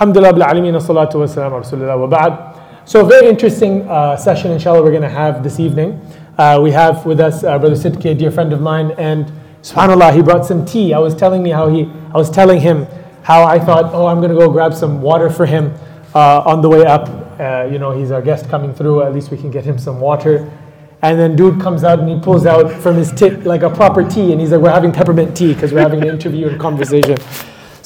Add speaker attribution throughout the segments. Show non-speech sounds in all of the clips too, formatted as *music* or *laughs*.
Speaker 1: Alhamdulillah salatu wa. So very interesting uh, session inshallah we're going to have this evening. Uh, we have with us uh, Brother Sidqie, a dear friend of mine, and subhanAllah, he brought some tea. I was telling me how he, I was telling him how I thought, oh, I'm going to go grab some water for him uh, on the way up. Uh, you know, he's our guest coming through, at least we can get him some water. And then dude comes out and he pulls out from his tip like a proper tea, and he's like, we're having peppermint tea because we're having an interview and conversation.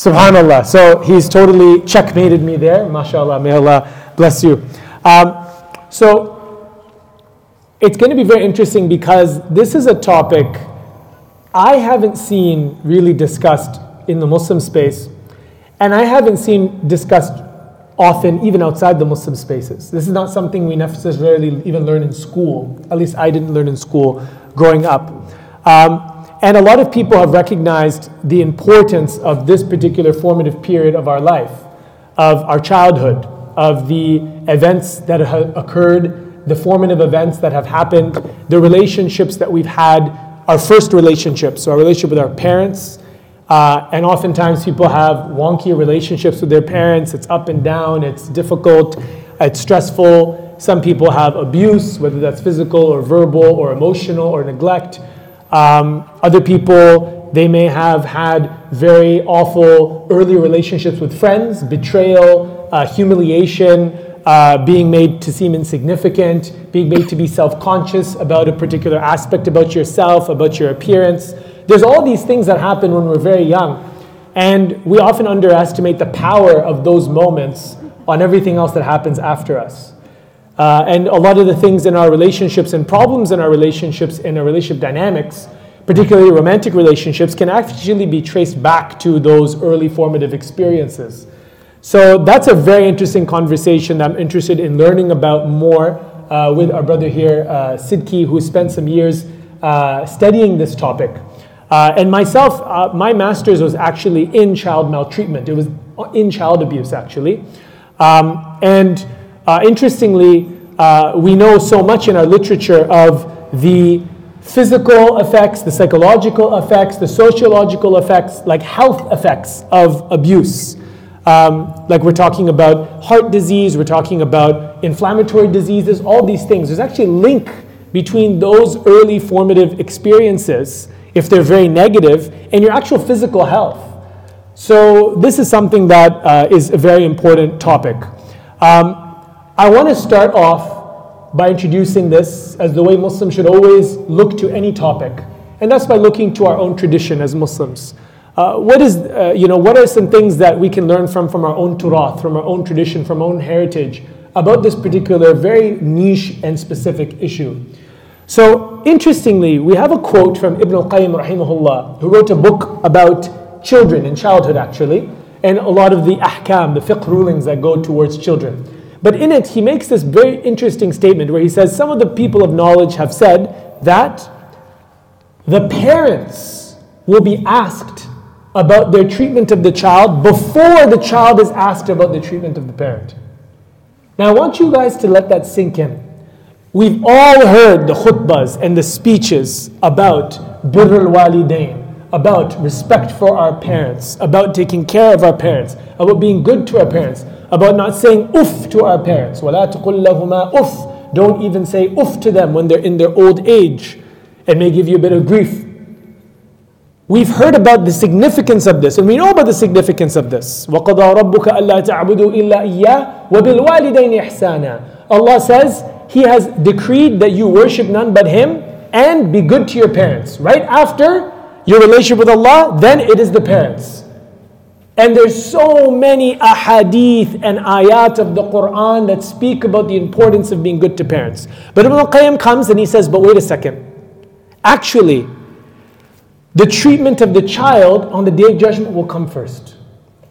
Speaker 1: Subhanallah. So he's totally checkmated me there. MashaAllah. May Allah bless you. Um, so it's going to be very interesting because this is a topic I haven't seen really discussed in the Muslim space, and I haven't seen discussed often even outside the Muslim spaces. This is not something we necessarily even learn in school. At least I didn't learn in school growing up. Um, and a lot of people have recognized the importance of this particular formative period of our life, of our childhood, of the events that have occurred, the formative events that have happened, the relationships that we've had, our first relationships, so our relationship with our parents. Uh, and oftentimes people have wonky relationships with their parents. It's up and down, it's difficult, it's stressful. Some people have abuse, whether that's physical or verbal or emotional or neglect. Um, other people, they may have had very awful early relationships with friends, betrayal, uh, humiliation, uh, being made to seem insignificant, being made to be self conscious about a particular aspect about yourself, about your appearance. There's all these things that happen when we're very young. And we often underestimate the power of those moments on everything else that happens after us. Uh, and a lot of the things in our relationships and problems in our relationships, in our relationship dynamics, particularly romantic relationships, can actually be traced back to those early formative experiences. So that's a very interesting conversation that I'm interested in learning about more uh, with our brother here, uh, Sidqie, who spent some years uh, studying this topic. Uh, and myself, uh, my master's was actually in child maltreatment. It was in child abuse, actually. Um, and interestingly, uh, we know so much in our literature of the physical effects, the psychological effects, the sociological effects, like health effects of abuse. Um, like we're talking about heart disease, we're talking about inflammatory diseases, all these things. There's actually a link between those early formative experiences, if they're very negative, and your actual physical health. So, this is something that uh, is a very important topic. Um, I want to start off by introducing this as the way Muslims should always look to any topic, and that's by looking to our own tradition as Muslims. Uh, what is, uh, you know, what are some things that we can learn from from our own turath, from our own tradition, from our own heritage about this particular very niche and specific issue? So, interestingly, we have a quote from Ibn al-Qayyim rahimahullah, who wrote a book about children and childhood actually, and a lot of the ahkam, the fiqh rulings that go towards children. But in it, he makes this very interesting statement where he says some of the people of knowledge have said that the parents will be asked about their treatment of the child before the child is asked about the treatment of the parent. Now, I want you guys to let that sink in. We've all heard the khutbahs and the speeches about birr al-walidain, about respect for our parents, about taking care of our parents, about being good to our parents, about not saying uff to our parents. وَلَا تقل لهما uff. Don't even say uff to them when they're in their old age. It may give you a bit of grief. We've heard about the significance of this, and we know about the significance of this. وَقَضَى رَبُّكَ أَلَّا تَعْبُدُوا إِلَّا إِيَّاهُ وَبِالْوَالِدَيْنِ إِحْسَانًا Allah says He has decreed that you worship none but Him and be good to your parents. Right after your relationship with Allah, then it is the parents. And there's so many ahadith and ayat of the Quran that speak about the importance of being good to parents. But Ibn al-Qayyim comes and he says, but wait a second. Actually, the treatment of the child on the day of judgment will come first.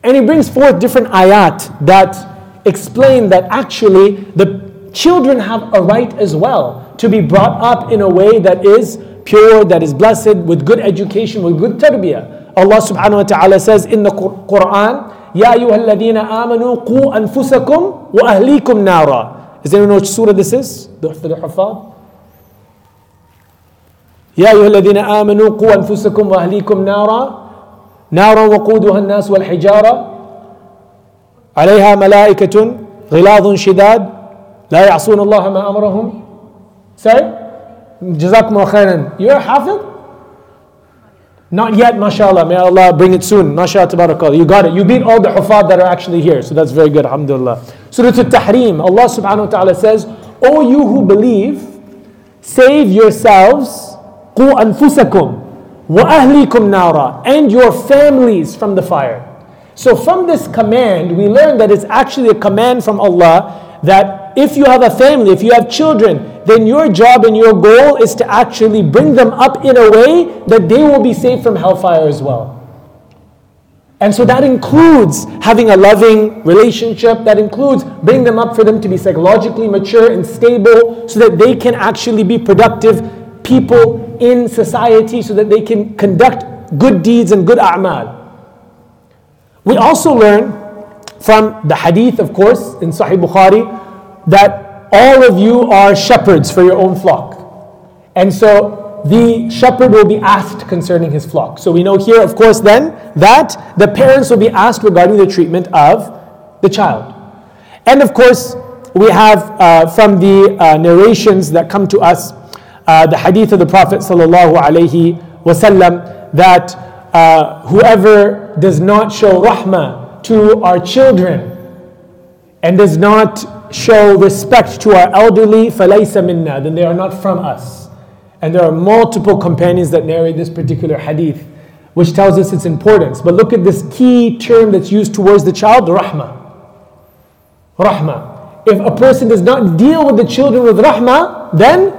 Speaker 1: And he brings forth different ayat that explain that actually the children have a right as well to be brought up in a way that is pure, that is blessed, with good education, with good tarbiyah. Subhanahu wa ta'ala says in the Quran, Ya ayyuhalladhina amanu qu anfusakum wa ahlikum nara. Does anyone know which surah this is? The, Hafad? يا أيها الذين آمنوا قوا أنفسكم وأهليكم نارا نارا وقودها الناس والحجارة عليها ملائكة غلاظ شداد لا يعصون الله ما أمرهم Say, جزاكم الله خيرا. You're a hafiz? Not yet, mashallah. May Allah bring it soon. Mashallah, tabarakallah. You got it. You beat all the hufad that are actually here. So that's very good, alhamdulillah. Surah Al-Tahrim, Allah subhanahu wa ta'ala says, O you who believe, save yourselves, قُوا أَنفُسَكُمْ وَأَهْلِكُمْ نَارًا And your families from the fire. So from this command, we learn that it's actually a command from Allah that if you have a family, if you have children, then your job and your goal is to actually bring them up in a way that they will be saved from hellfire as well. And so that includes having a loving relationship, that includes bringing them up for them to be psychologically mature and stable so that they can actually be productive people in society, so that they can conduct good deeds and good a'mal. We also learn from the hadith, of course, in Sahih Bukhari, that all of you are shepherds for your own flock. And so the shepherd will be asked concerning his flock. So we know here, of course, then that the parents will be asked regarding the treatment of the child. And of course, we have uh, from the uh, narrations that come to us uh, the hadith of the Prophet wasallam that uh, whoever does not show rahmah to our children and does not show respect to our elderly, فَلَيْسَ مِنَّا Then they are not from us. And there are multiple companions that narrate this particular hadith, which tells us its importance. But look at this key term that's used towards the child, rahmah. Rahmah. If a person does not deal with the children with rahmah, then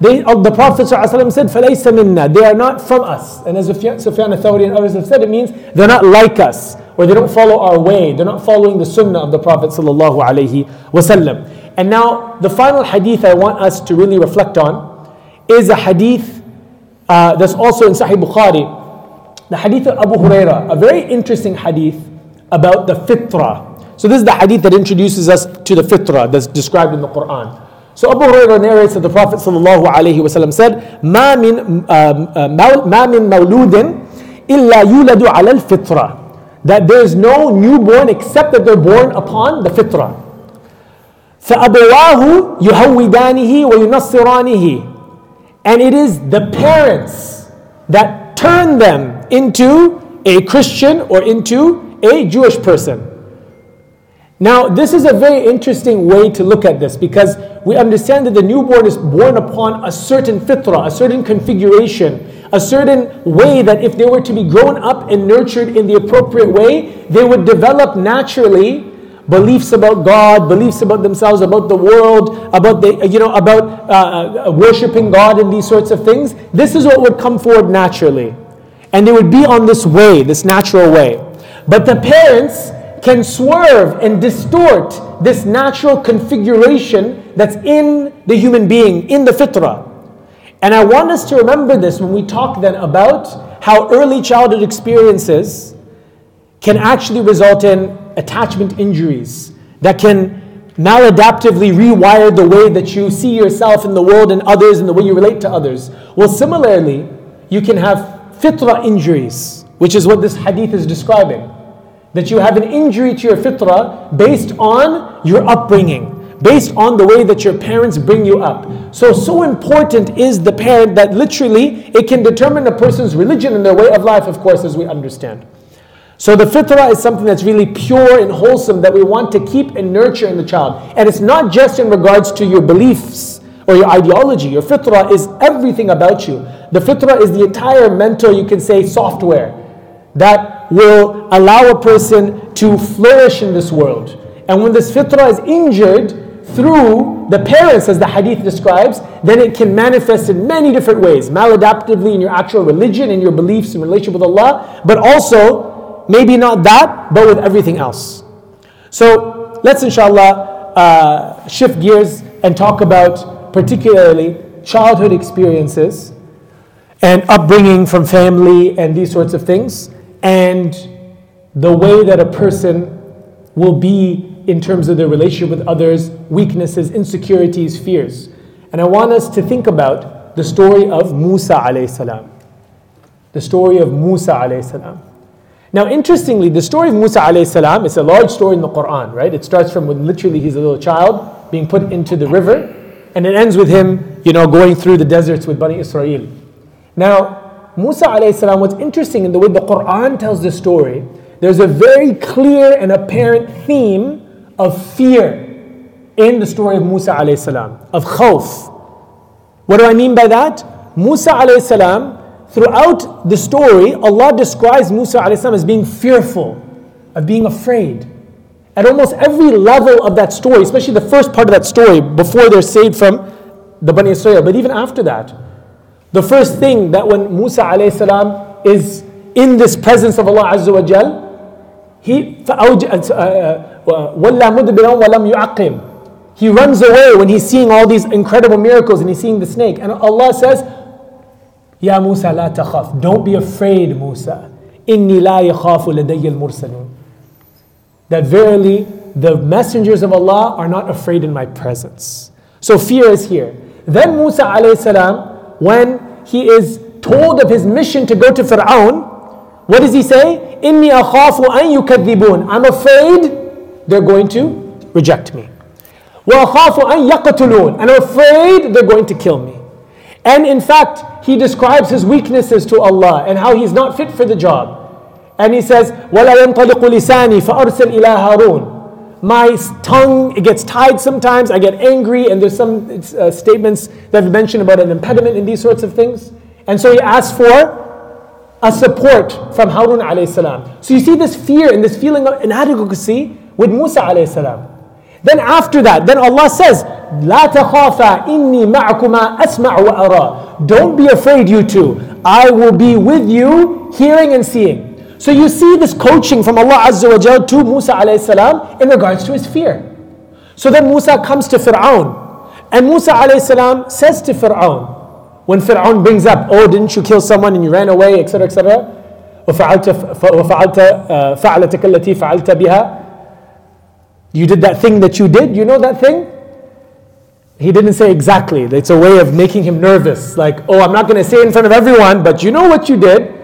Speaker 1: they, uh, the Prophet ﷺ said, فَلَيْسَ مِنَّا They are not from us. And as Sufyan al-Thawri and others have said, it means they're not like us, or they don't follow our way. They're not following the sunnah of the Prophet ﷺ. And now, the final hadith I want us to really reflect on is a hadith uh, that's also in Sahih Bukhari. The hadith of Abu Huraira, a very interesting hadith about the fitrah. So this is the hadith that introduces us to the fitrah that's described in the Quran. So Abu Hurairah narrates that the Prophet ﷺ said, ما من, ما من مولود إلا يولد على الفطرة that there is no newborn except that they're born upon the fitrah. فأبواه يهودانه وينصرانه and it is the parents that turn them into a Christian or into a Jewish person. Now, this is a very interesting way to look at this because we understand that the newborn is born upon a certain fitrah, a certain configuration, a certain way that if they were to be grown up and nurtured in the appropriate way, they would develop naturally beliefs about God, beliefs about themselves, about the world, about the you know about uh, uh worshiping God and these sorts of things. This is what would come forward naturally, and they would be on this way, this natural way. But the parents can swerve and distort this natural configuration that's in the human being, in the fitrah. And I want us to remember this when we talk then about how early childhood experiences can actually result in attachment injuries that can maladaptively rewire the way that you see yourself in the world and others and the way you relate to others. Well, similarly, you can have fitrah injuries, which is what this hadith is describing that you have an injury to your fitrah based on your upbringing, based on the way that your parents bring you up. So, so important is the parent that literally it can determine a person's religion and their way of life, of course, as we understand. So, the fitrah is something that's really pure and wholesome that we want to keep and nurture in the child. And it's not just in regards to your beliefs or your ideology. Your fitrah is everything about you. The fitrah is the entire mental, you can say, software that will allow a person to flourish in this world. And when this fitrah is injured through the parents, as the hadith describes, then it can manifest in many different ways. Maladaptively in your actual religion, in your beliefs in relationship with Allah, but also, maybe not that, but with everything else. So let's inshallah uh, shift gears and talk about particularly childhood experiences and upbringing from family and these sorts of things and the way that a person will be in terms of their relationship with others, weaknesses, insecurities, fears. And I want us to think about the story of Musa alayhi salam. The story of Musa alayhi salam. Now, interestingly, the story of Musa alayhi salam is a large story in the Quran, right? It starts from when literally he's a little child being put into the river, and it ends with him, you know, going through the deserts with Bani Israel. Now, Musa alayhi salam, what's interesting in the way the Quran tells the story, there's a very clear and apparent theme of fear in the story of Musa alayhi salam, of khawf. What do I mean by that? Musa alayhi salam Throughout the story, Allah describes Musa alayhi salam as being fearful, of being afraid. At almost every level of that story, especially the first part of that story, before they're saved from the Bani Israel, but even after that, the first thing that when Musa alayhi salam is in this presence of Allah Azza wa Jal, he uh, uh, he runs away when he's seeing all these incredible miracles and he's seeing the snake. And Allah says, Ya Musa la takhaf. Don't be afraid, Musa. Inni la yakhafu ladayya al-mursalun. That verily the messengers of Allah are not afraid in my presence. So fear is here. Then Musa alayhi salam, when he is told of his mission to go to Fir'aun, what does he say? Inni akhafu an yukadhibun. I'm afraid they're going to reject me. Wa akhafu an yaqtulun. And I'm afraid they're going to kill me. And in fact, he describes his weaknesses to Allah and how he's not fit for the job. And he says, وَلَا يَنْطَلِقُ لِسَانِي فَأَرْسِلْ إِلَىٰ هَارُونَ My tongue, it gets tied sometimes, I get angry, and there's some uh, statements that have mentioned about an impediment in these sorts of things. And so he asks for a support from Harun alayhi salam. So you see this fear and this feeling of inadequacy with Musa alayhi salam. Then after that, then Allah says, لا تخافا إني معكما أسمع وأرى. Don't be afraid, you two. I will be with you, hearing and seeing. So you see this coaching from Allah Azza wa Jal to Musa alayhi salam in regards to his fear. So then Musa comes to Fir'aun. And Musa alayhi salam says to Fir'aun, when Fir'aun brings up, oh, didn't you kill someone and you ran away, etc., etc., وفعلت وفعلت فعلتك التي فعلت بها you did that thing that you did, you know that thing? He didn't say exactly. It's a way of making him nervous. Like, oh, I'm not going to say in front of everyone, but you know what you did.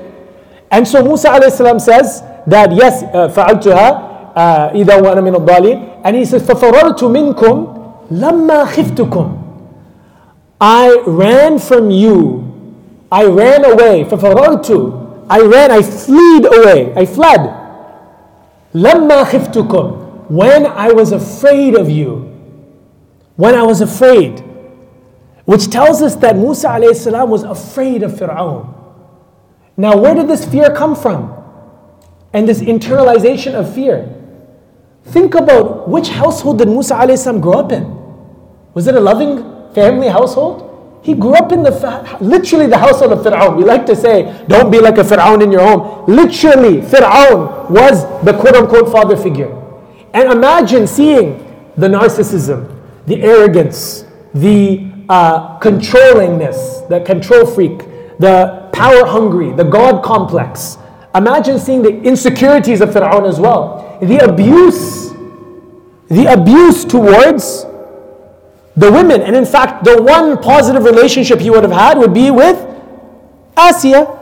Speaker 1: And so Musa salam says that yes, فعلتها إذا وأنا من الضالين. And he says, ففررت منكم لما خفتكم. I ran from you. I ran away. ففررت. I ran, I fled away. I fled. لما خفتكم when I was afraid of you. When I was afraid. Which tells us that Musa salam was afraid of Fir'aun. Now, where did this fear come from? And this internalization of fear. Think about which household did Musa salam grow up in? Was it a loving family household? He grew up in the, literally the household of Fir'aun. We like to say, don't be like a Fir'aun in your home. Literally, Fir'aun was the quote unquote father figure. And imagine seeing the narcissism, the arrogance, the uh, controllingness, the control freak, the power hungry, the God complex. Imagine seeing the insecurities of Fir'aun as well. The abuse, the abuse towards the women. And in fact, the one positive relationship he would have had would be with Asiya,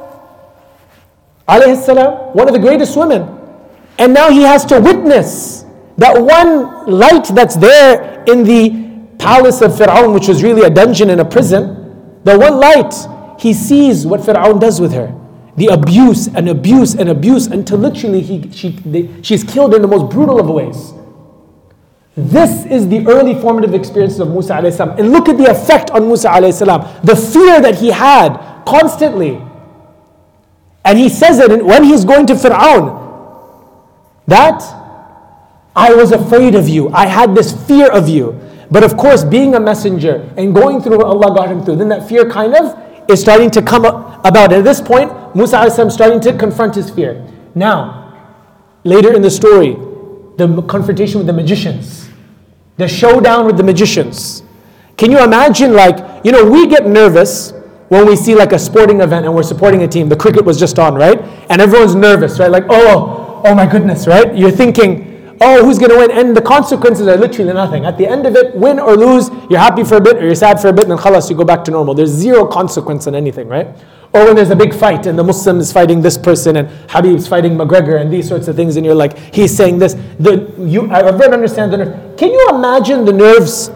Speaker 1: one of the greatest women. And now he has to witness that one light that's there in the palace of Fir'aun, which was really a dungeon and a prison, the one light, he sees what Fir'aun does with her. The abuse and abuse and abuse until literally he, she, they, she's killed in the most brutal of ways. This is the early formative experiences of Musa alayhi salam. And look at the effect on Musa alayhi salam. The fear that he had constantly. And he says it when he's going to Fir'aun. That I was afraid of you. I had this fear of you. But of course, being a messenger and going through what Allah got him through, then that fear kind of is starting to come about. At this point, Musa is starting to confront his fear. Now, later in the story, the confrontation with the magicians, the showdown with the magicians. Can you imagine, like, you know, we get nervous when we see like a sporting event and we're supporting a team. The cricket was just on, right? And everyone's nervous, right? Like, oh, oh my goodness, right? You're thinking, oh, who's going to win? And the consequences are literally nothing. At the end of it, win or lose, you're happy for a bit or you're sad for a bit, and then khalas, you go back to normal. There's zero consequence in anything, right? Or when there's a big fight and the Muslim is fighting this person and Khabib's fighting McGregor and these sorts of things, and you're like, he's saying this. The, you, I don't understand the nerve. Can you imagine the nerves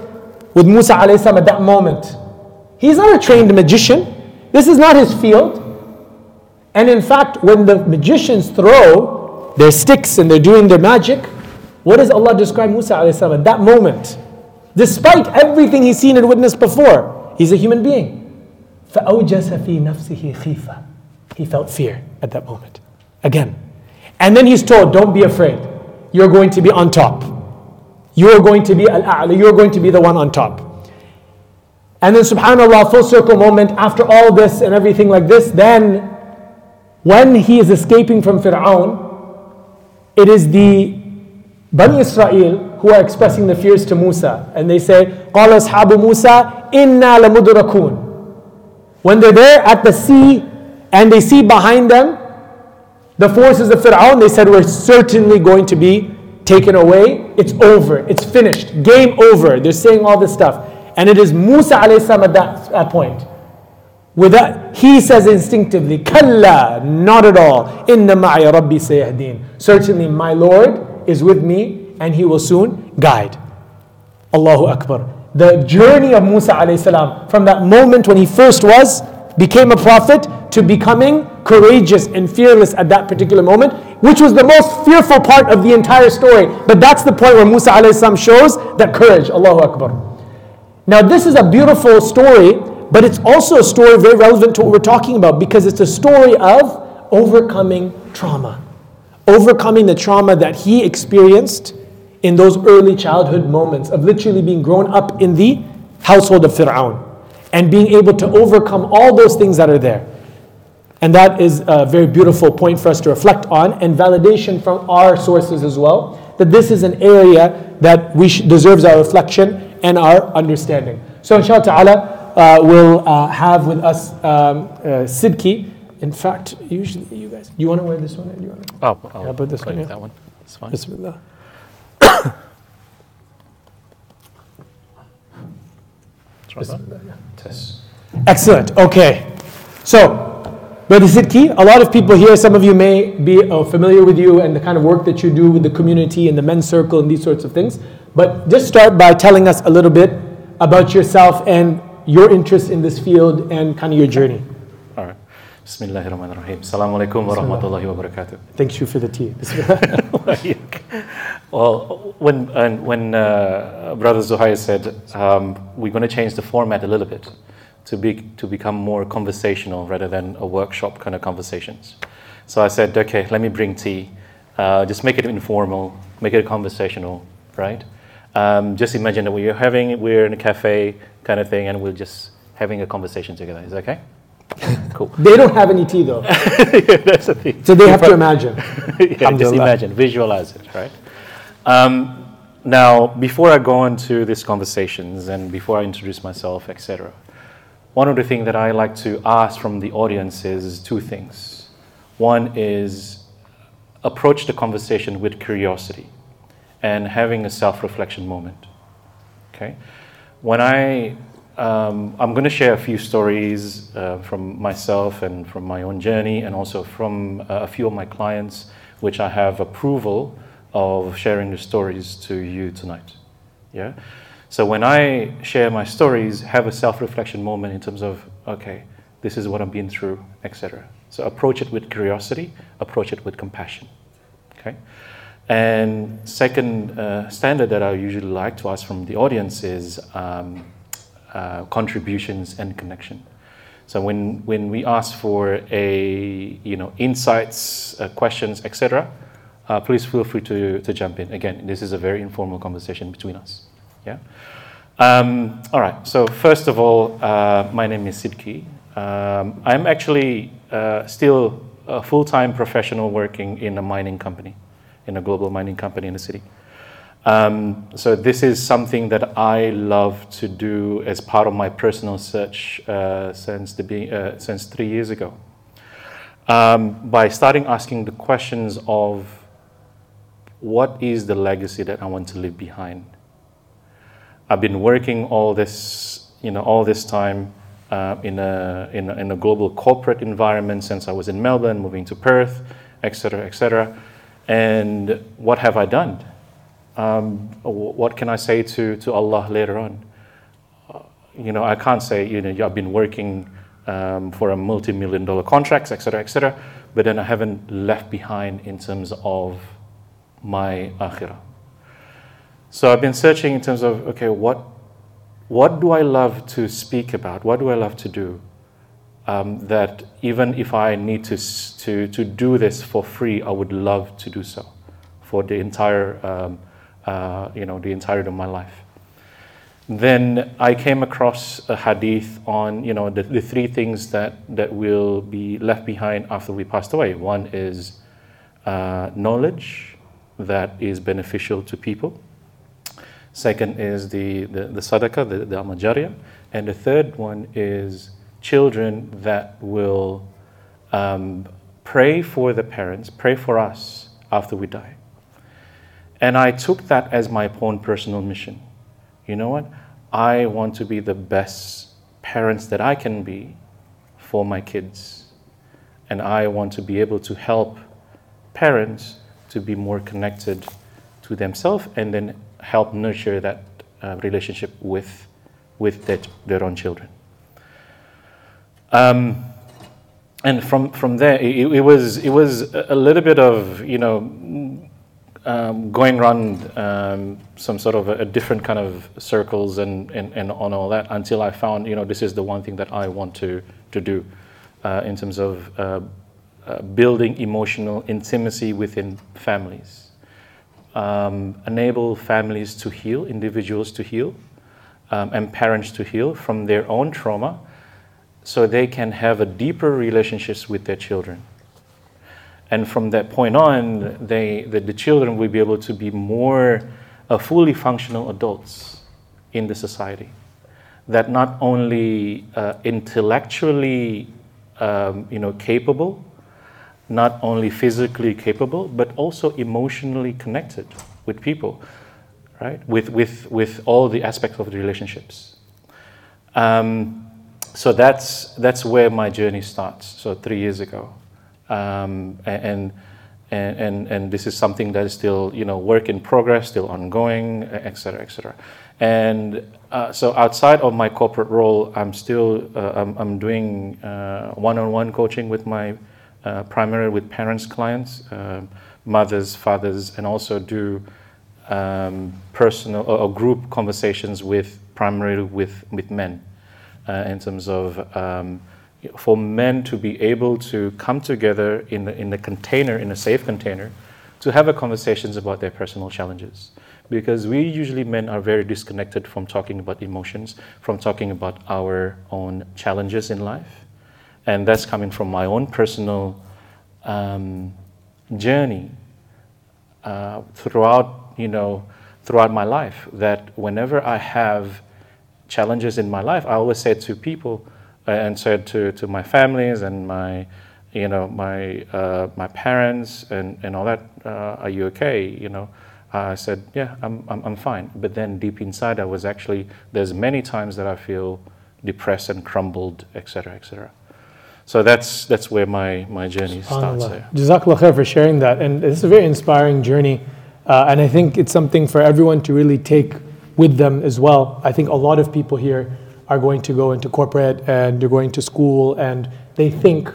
Speaker 1: with Musa salam at that moment? He's not a trained magician. This is not his field. And in fact, when the magicians throw their sticks and they're doing their magic, what does Allah describe Musa salam at that moment? Despite everything he's seen and witnessed before, he's a human being. فأوجس في نفسه خيفة. He felt fear at that moment. Again. And then he's told, don't be afraid. You're going to be on top. You're going to be al-a'la. You're going to be the one on top. And then subhanAllah, full circle moment, after all this and everything like this, then when he is escaping from Fir'aun, it is the Bani Israel who are expressing the fears to Musa. And they say, قال أصحاب موسى إنا لمدركون when they're there at the sea and they see behind them the forces of Fir'aun, they said, We're certainly going to be taken away. It's over. It's finished. Game over. They're saying all this stuff. And it is Musa salam at that, that point. With that, he says instinctively, Kalla, not at all. Inna ma'i rabbi sayahdeen. Certainly my Lord is with me and he will soon guide. Allahu Akbar the journey of Musa salam from that moment when he first was, became a prophet, to becoming courageous and fearless at that particular moment, which was the most fearful part of the entire story. But that's the point where Musa salam shows that courage. Allahu Akbar. Now, this is a beautiful story, but it's also a story very relevant to what we're talking about because it's a story of overcoming trauma. Overcoming the trauma that he experienced in those early childhood moments of literally being grown up in the household of Fir'aun and being able to overcome all those things that are there. And that is a very beautiful point for us to reflect on and validation from our sources as well that this is an area that we sh- deserves our reflection and our understanding. So, inshallah ta'ala, uh, we'll uh, have with us um, uh, Sidqie. In fact, usually you guys, you want to wear this one? Or do you want to?
Speaker 2: Oh, I'll
Speaker 1: yeah, put this one. Yeah.
Speaker 2: that one. It's fine.
Speaker 1: Bismillah. Excellent. Okay. So, Brother Sidqie, a lot of people here, some of you may be uh, familiar with you and the kind of work that you do with the community and the men's circle and these sorts of things. But just start by telling us a little bit about yourself and your interest in this field and kind of your journey.
Speaker 2: Bismillahirrahmanirrahim. Assalamu alaikum wa rahmatullahi wa barakatuh.
Speaker 1: Thank you for the tea. *laughs*
Speaker 2: well, when, and when uh, Brother Zuhair said um, we're going to change the format a little bit to, be, to become more conversational rather than a workshop kind of conversations. So I said, okay, let me bring tea. Uh, just make it informal, make it conversational, right? Um, just imagine that we're having, we're in a cafe kind of thing, and we're just having a conversation together. Is that okay? Cool. *laughs*
Speaker 1: they don't have any tea though.
Speaker 2: yeah, *laughs* that's the thing.
Speaker 1: So they have to imagine. *laughs*
Speaker 2: yeah, just imagine, visualize it, right? Um, now, before I go into these conversations and before I introduce myself, etc., one of the things that I like to ask from the audience is two things. One is approach the conversation with curiosity and having a self reflection moment. Okay? When I um, I'm going to share a few stories uh, from myself and from my own journey, and also from uh, a few of my clients, which I have approval of sharing the stories to you tonight. Yeah. So when I share my stories, have a self-reflection moment in terms of, okay, this is what I've been through, etc. So approach it with curiosity, approach it with compassion. Okay. And second uh, standard that I usually like to ask from the audience is. Um, uh, contributions and connection. So when, when we ask for a, you know, insights, uh, questions, etc., uh, please feel free to, to jump in. Again, this is a very informal conversation between us. Yeah. Um, all right. So first of all, uh, my name is Sidqie. Um, I'm actually uh, still a full-time professional working in a mining company, in a global mining company in the city. Um, so this is something that I love to do as part of my personal search uh, since, the uh, since three years ago. Um, by starting asking the questions of what is the legacy that I want to leave behind. I've been working all this, you know, all this time uh, in, a, in, a, in a global corporate environment since I was in Melbourne, moving to Perth, etc., etc. And what have I done? Um, what can I say to, to Allah later on? Uh, you know, I can't say, you know, I've been working um, for a multi-million dollar contracts, etc., etc., but then I haven't left behind in terms of my akhirah. So I've been searching in terms of, okay, what, what do I love to speak about? What do I love to do? Um, that even if I need to, to, to do this for free, I would love to do so for the entire, um, uh, you know, the entirety of my life. Then I came across a hadith on, you know, the, the three things that, that will be left behind after we passed away. One is uh, knowledge that is beneficial to people. Second is the, the, the sadaqah, the, the amajarya. And the third one is children that will um, pray for the parents, pray for us after we die. And I took that as my own personal mission. You know what? I want to be the best parents that I can be for my kids. And I want to be able to help parents to be more connected to themselves and then help nurture that uh, relationship with, with their, their own children. Um, and from, from there, it, it, was, it was a little bit of, you know, um, going around um, some sort of a, a, different kind of circles and, and, and on all that until I found, you know, this is the one thing that I want to, to do uh, in terms of uh, uh, building emotional intimacy within families. Um, enable families to heal, individuals to heal, um, and parents to heal from their own trauma so they can have a deeper relationships with their children. And from that point on, they, the, the children will be able to be more uh, fully functional adults in the society. That not only uh, intellectually um, you know, capable, not only physically capable, but also emotionally connected with people, right? With, with, with all the aspects of the relationships. Um, so that's that's where my journey starts. So three years ago, um, and, and and and this is something that is still you know work in progress, still ongoing, et cetera, et cetera. And uh, so outside of my corporate role, I'm still uh, I'm, I'm, doing uh, one-on-one coaching with my uh, primarily with parents, clients, uh, mothers, fathers, and also do um, personal or, or group conversations with primarily with with men in terms of um, for men to be able to come together in the, in the container, in a safe container, to have a conversations about their personal challenges. Because we usually men are very disconnected from talking about emotions, from talking about our own challenges in life. And that's coming from my own personal um, journey uh, throughout, you know, throughout my life. That whenever I have challenges in my life, I always say to people uh, and said to, to my families and my, you know, my, uh, my parents and, and all that, uh, are you okay? You know, I said, yeah, I'm, I'm, I'm fine. But then deep inside, I was actually, there's many times that I feel depressed and crumbled, etc., etc. So that's, that's where my, my journey starts there.
Speaker 1: Jazakallah khair for sharing that. And it's a very inspiring journey. Uh, and I think it's something for everyone to really take with them as well. I think a lot of people here are going to go into corporate and they're going to school and they think,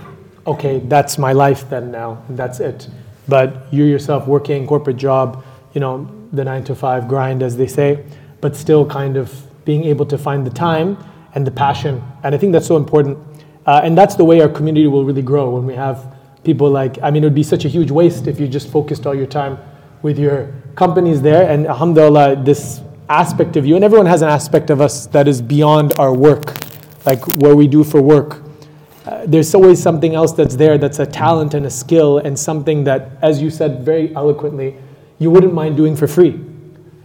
Speaker 1: okay, that's my life then now, that's it. But you yourself working corporate job, you know, the nine to five grind, as they say, but still kind of being able to find the time and the passion. And I think that's so important. Uh, and that's the way our community will really grow when we have people like, I mean, it would be such a huge waste if you just focused all your time with your companies there. And alhamdulillah, this aspect of you, and everyone has an aspect of us that is beyond our work, like what we do for work. Uh, there's always something else that's there that's a talent and a skill and something that, as you said very eloquently, you wouldn't mind doing for free.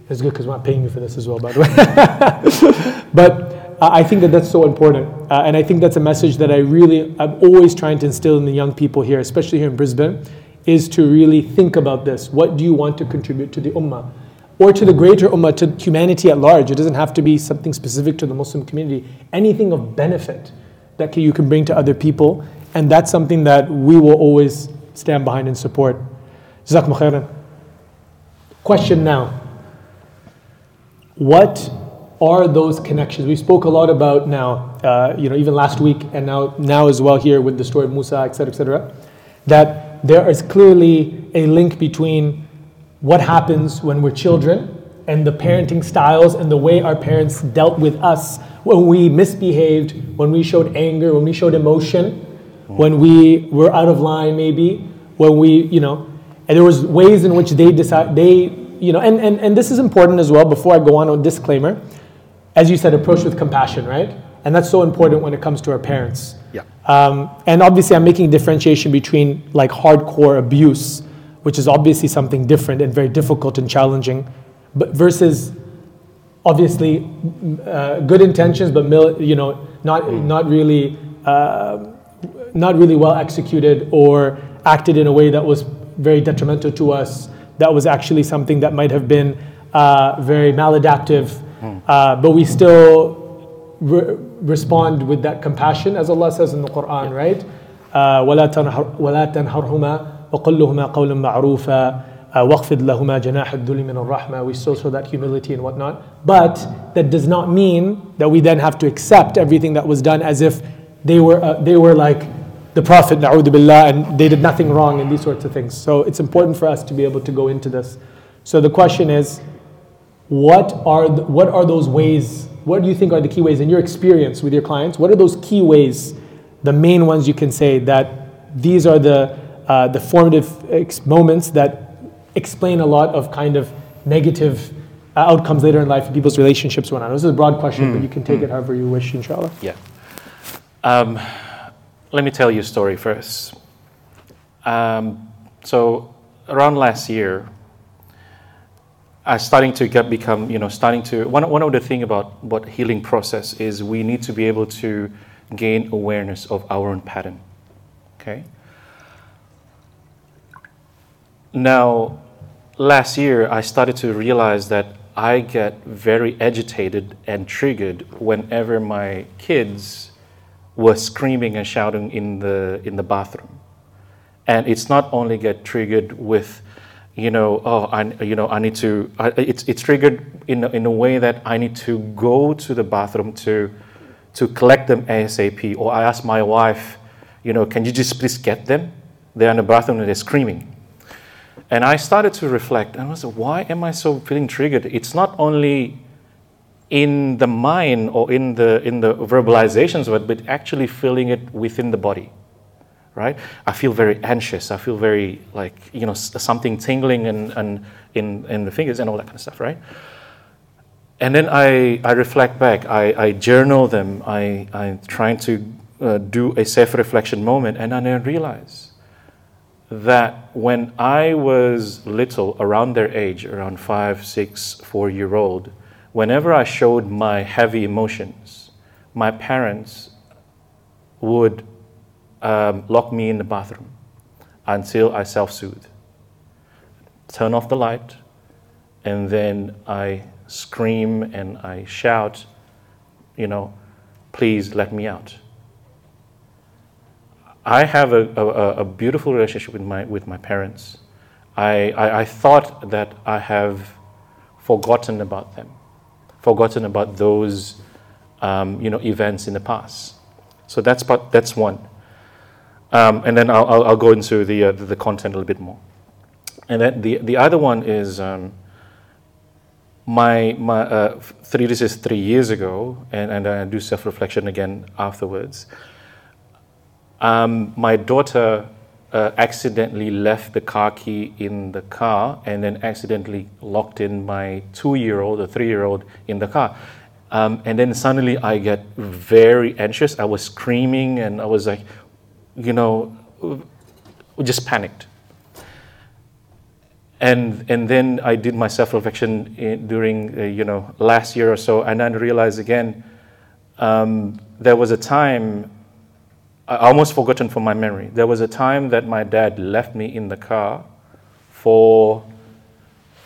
Speaker 1: It's good because we're not paying you for this as well, by the way. *laughs* but uh, I think that that's so important. Uh, and I think that's a message that I really, I'm always trying to instill in the young people here, especially here in Brisbane, is to really think about this. What do you want to contribute to the ummah? Or to the greater ummah, to humanity at large. It doesn't have to be something specific to the Muslim community. Anything of benefit that you can bring to other people. And that's something that we will always stand behind and support. Jazakum khairan. Question now. What are those connections? We spoke a lot about now, uh, you know, even last week and now, now as well here with the story of Musa, etc., etc., that there is clearly a link between what happens when we're children and the parenting styles and the way our parents dealt with us when we misbehaved, when we showed anger, when we showed emotion, when we were out of line, maybe, when we, you know, and there was ways in which they decide, they, you know, and, and, and this is important as well, before I go on, a disclaimer, as you said, approach with compassion, right? And that's so important when it comes to our parents.
Speaker 2: Yeah.
Speaker 1: Um, and obviously, I'm making differentiation between like hardcore abuse, which is obviously something different and very difficult and challenging, but versus obviously uh, good intentions, but mil- you know not not really uh, not really well executed or acted in a way that was very detrimental to us. That was actually something that might have been uh, very maladaptive, uh, but we still re- respond with that compassion, as Allah says in the Quran, right? Uh, ولا تنهر ولا تنهرهما وقل لهما قولا معروفا uh, واخفض لهما جناح الذل من الرحمة. We still show that humility and whatnot, but that does not mean that we then have to accept everything that was done as if they were uh, they were like the Prophet, na'udhu billah, and they did nothing wrong and these sorts of things. So it's important for us to be able to go into this. So the question is, what are the, what are those ways? What do you think are the key ways in your experience with your clients? What are those key ways, the main ones you can say that these are the uh, the formative ex- moments that explain a lot of kind of negative uh, outcomes later in life in people's relationships. Whatnot. This is a broad question, but you can take it however you wish, inshallah.
Speaker 2: Yeah. Um, let me tell you a story first. Um, so around last year, I starting to get become you know starting to one one of the thing about what healing process is we need to be able to gain awareness of our own pattern. Okay. Now, last year I started to realize that I get very agitated and triggered whenever my kids were screaming and shouting in the in the bathroom. And it's not only get triggered with you know oh i you know i need to I, it's it's triggered in a, in a way that i need to go to the bathroom to to collect them asap or i ask my wife you know can you just please get them? They're in the bathroom and they're screaming and i started to reflect and i was like why am i so feeling triggered? It's not only in the mind or in the in the verbalizations of it, but actually feeling it within the body right? I feel very anxious. I feel very like you know something tingling and, and in, in the fingers and all that kind of stuff right? And then i, I reflect back. I, I journal them. I, i'm trying to uh, do a self-reflection moment and then i realize that when i was little around their age around five six four year old whenever I showed my heavy emotions, my parents would um, lock me in the bathroom until I self soothe. Turn off the light, and then I scream and I shout, you know, please let me out. I have a, a, a beautiful relationship with my, with my parents. I, I, I thought that I have forgotten about them forgotten about those um, you know, events in the past. So that's, part, that's one. Um, and then I'll, I'll, I'll, go into the, uh, the content a little bit more. And then the, the other one is um, my, my uh, three, this is three years ago, and, and I do self reflection again afterwards. Um, my daughter uh, accidentally left the car key in the car and then accidentally locked in my two year old or three year old in the car. Um, and then suddenly I get very anxious. I was screaming and I was like, you know, just panicked. And, and then I did my self reflection during, uh, you know, last year or so, and then realized again, um, there was a time I almost forgotten from my memory. There was a time that my dad left me in the car for,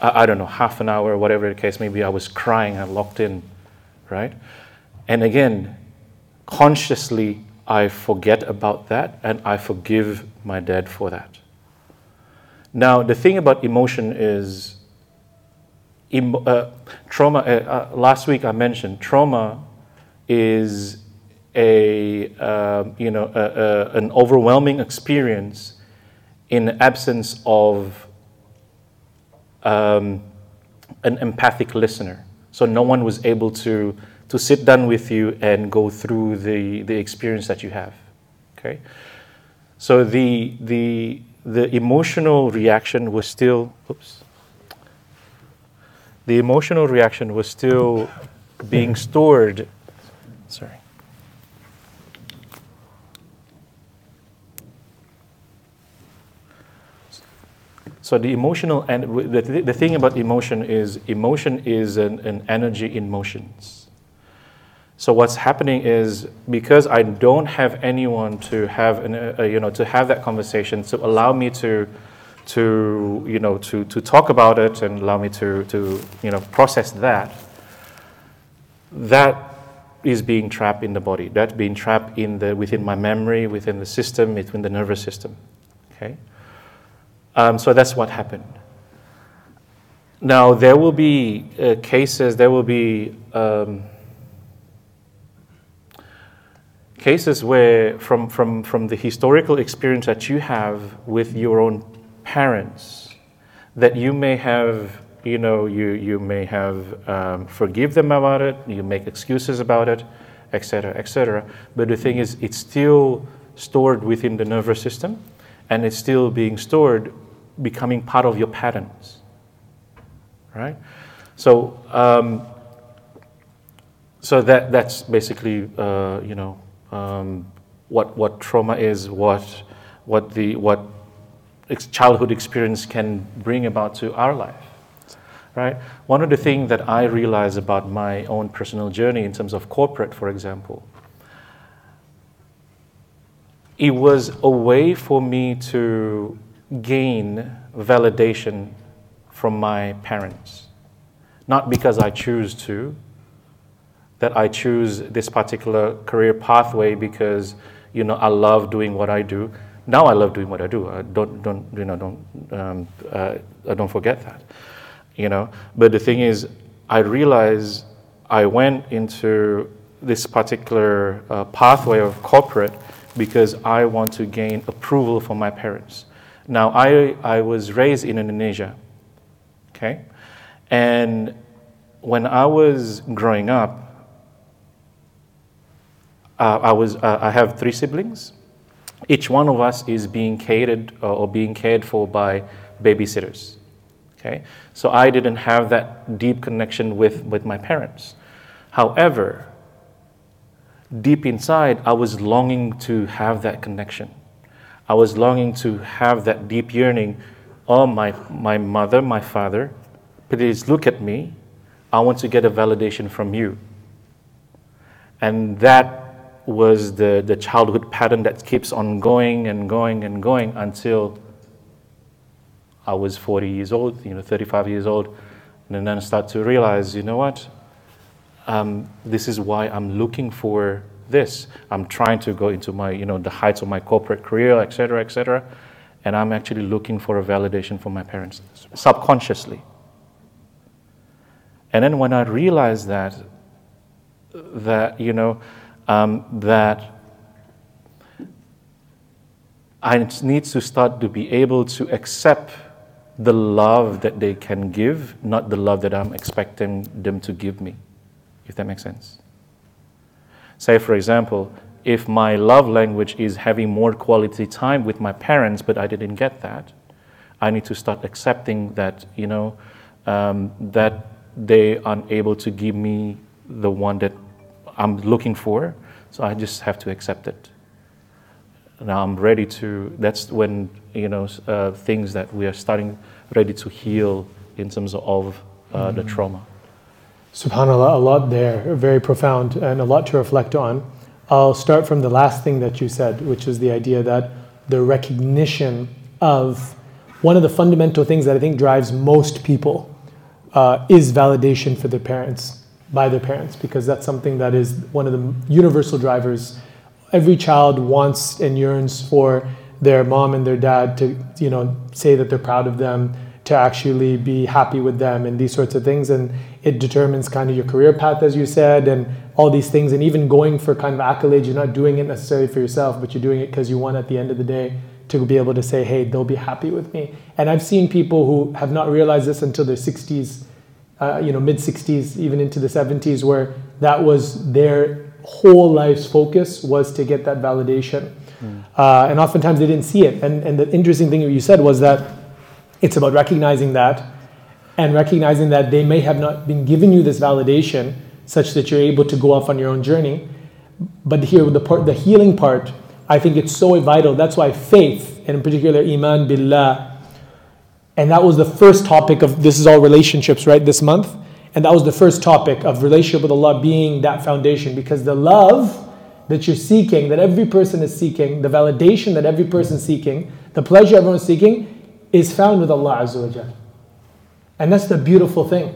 Speaker 2: I, I don't know, half an hour, or whatever the case may be. I was crying, I locked in, right? And again, consciously, I forget about that and I forgive my dad for that. Now, the thing about emotion is uh, trauma. Uh, uh, last week I mentioned trauma is a uh, you know a, a, an overwhelming experience in absence of um, an empathic listener. So no one was able to to sit down with you and go through the, the experience that you have. Okay? So the, the, the emotional reaction was still, oops, the emotional reaction was still being stored. Sorry. So the emotional and the, the thing about emotion is emotion is an, an energy in motions. So what's happening is because I don't have anyone to have an, uh, you know to have that conversation to allow me to to you know to to talk about it and allow me to to you know process that that is being trapped in the body. That's being trapped in the within my memory within the system within the nervous system. Okay um, so that's what happened now there will be uh, cases there will be um, cases where, from, from, from the historical experience that you have with your own parents, that you may have, you know, you, you may have um, forgive them about it, you make excuses about it, etc., etc. But the thing is, it's still stored within the nervous system, and it's still being stored, becoming part of your patterns, right? So, um, so that that's basically, uh, you know, um, what, what trauma is, what, what, the, what childhood experience can bring about to our life. Right? One of the things that I realize about my own personal journey in terms of corporate, for example, it was a way for me to gain validation from my parents. Not because I choose to, that I choose this particular career pathway because you know I love doing what I do. Now I love doing what I do. I don't don't you know don't um, uh, I don't forget that, you know. But the thing is, I realized I went into this particular uh, pathway of corporate because I want to gain approval from my parents. Now I I was raised in Indonesia, okay, and when I was growing up, uh, I, was, uh, I have three siblings. Each one of us is being catered uh, or being cared for by babysitters. Okay? So I didn't have that deep connection with, with my parents. However, deep inside, I was longing to have that connection. I was longing to have that deep yearning. Oh, my, my mother, my father, please look at me. I want to get a validation from you. And that was the, the childhood pattern that keeps on going and going and going until I was 40 years old, you know, 35 years old, and then I start to realize, you know what? Um, this is why I'm looking for this. I'm trying to go into my, you know, the heights of my corporate career, et cetera, et cetera, and I'm actually looking for a validation from my parents subconsciously. And then when I realized that, that you know, um, that I need to start to be able to accept the love that they can give, not the love that I'm expecting them to give me, if that makes sense. Say, for example, if my love language is having more quality time with my parents, but I didn't get that, I need to start accepting that, you know, um, that they aren't able to give me the one that I'm looking for, so I just have to accept it. Now I'm ready to, that's when, you know, uh, things that we are starting ready to heal in terms of uh, mm-hmm. the trauma.
Speaker 1: SubhanAllah, a lot there, very profound, and a lot to reflect on. I'll start from the last thing that you said, which is the idea that the recognition of one of the fundamental things that I think drives most people uh, is validation for their parents by their parents because that's something that is one of the universal drivers every child wants and yearns for their mom and their dad to, you know, say that they're proud of them, to actually be happy with them and these sorts of things. And it determines kind of your career path, as you said, and all these things. And even going for kind of accolades, you're not doing it necessarily for yourself, but you're doing it because you want at the end of the day to be able to say, hey, they'll be happy with me. And I've seen people who have not realized this until their 60s, uh, you know, mid 60s, even into the 70s, where that was their whole life's focus was to get that validation. Mm. Uh, and oftentimes they didn't see it. And, and the interesting thing you said was that it's about recognizing that and recognizing that they may have not been giving you this validation such that you're able to go off on your own journey. But here, the part, the healing part, I think it's so vital. That's why faith, and in particular iman billah, and that was the first topic of this is all relationships, right? This month, and that was the first topic of relationship with Allah being that foundation, because the love that you're seeking, that every person is seeking, the validation that every person is seeking, the pleasure everyone's seeking, is found with Allah Azza wa And that's the beautiful thing.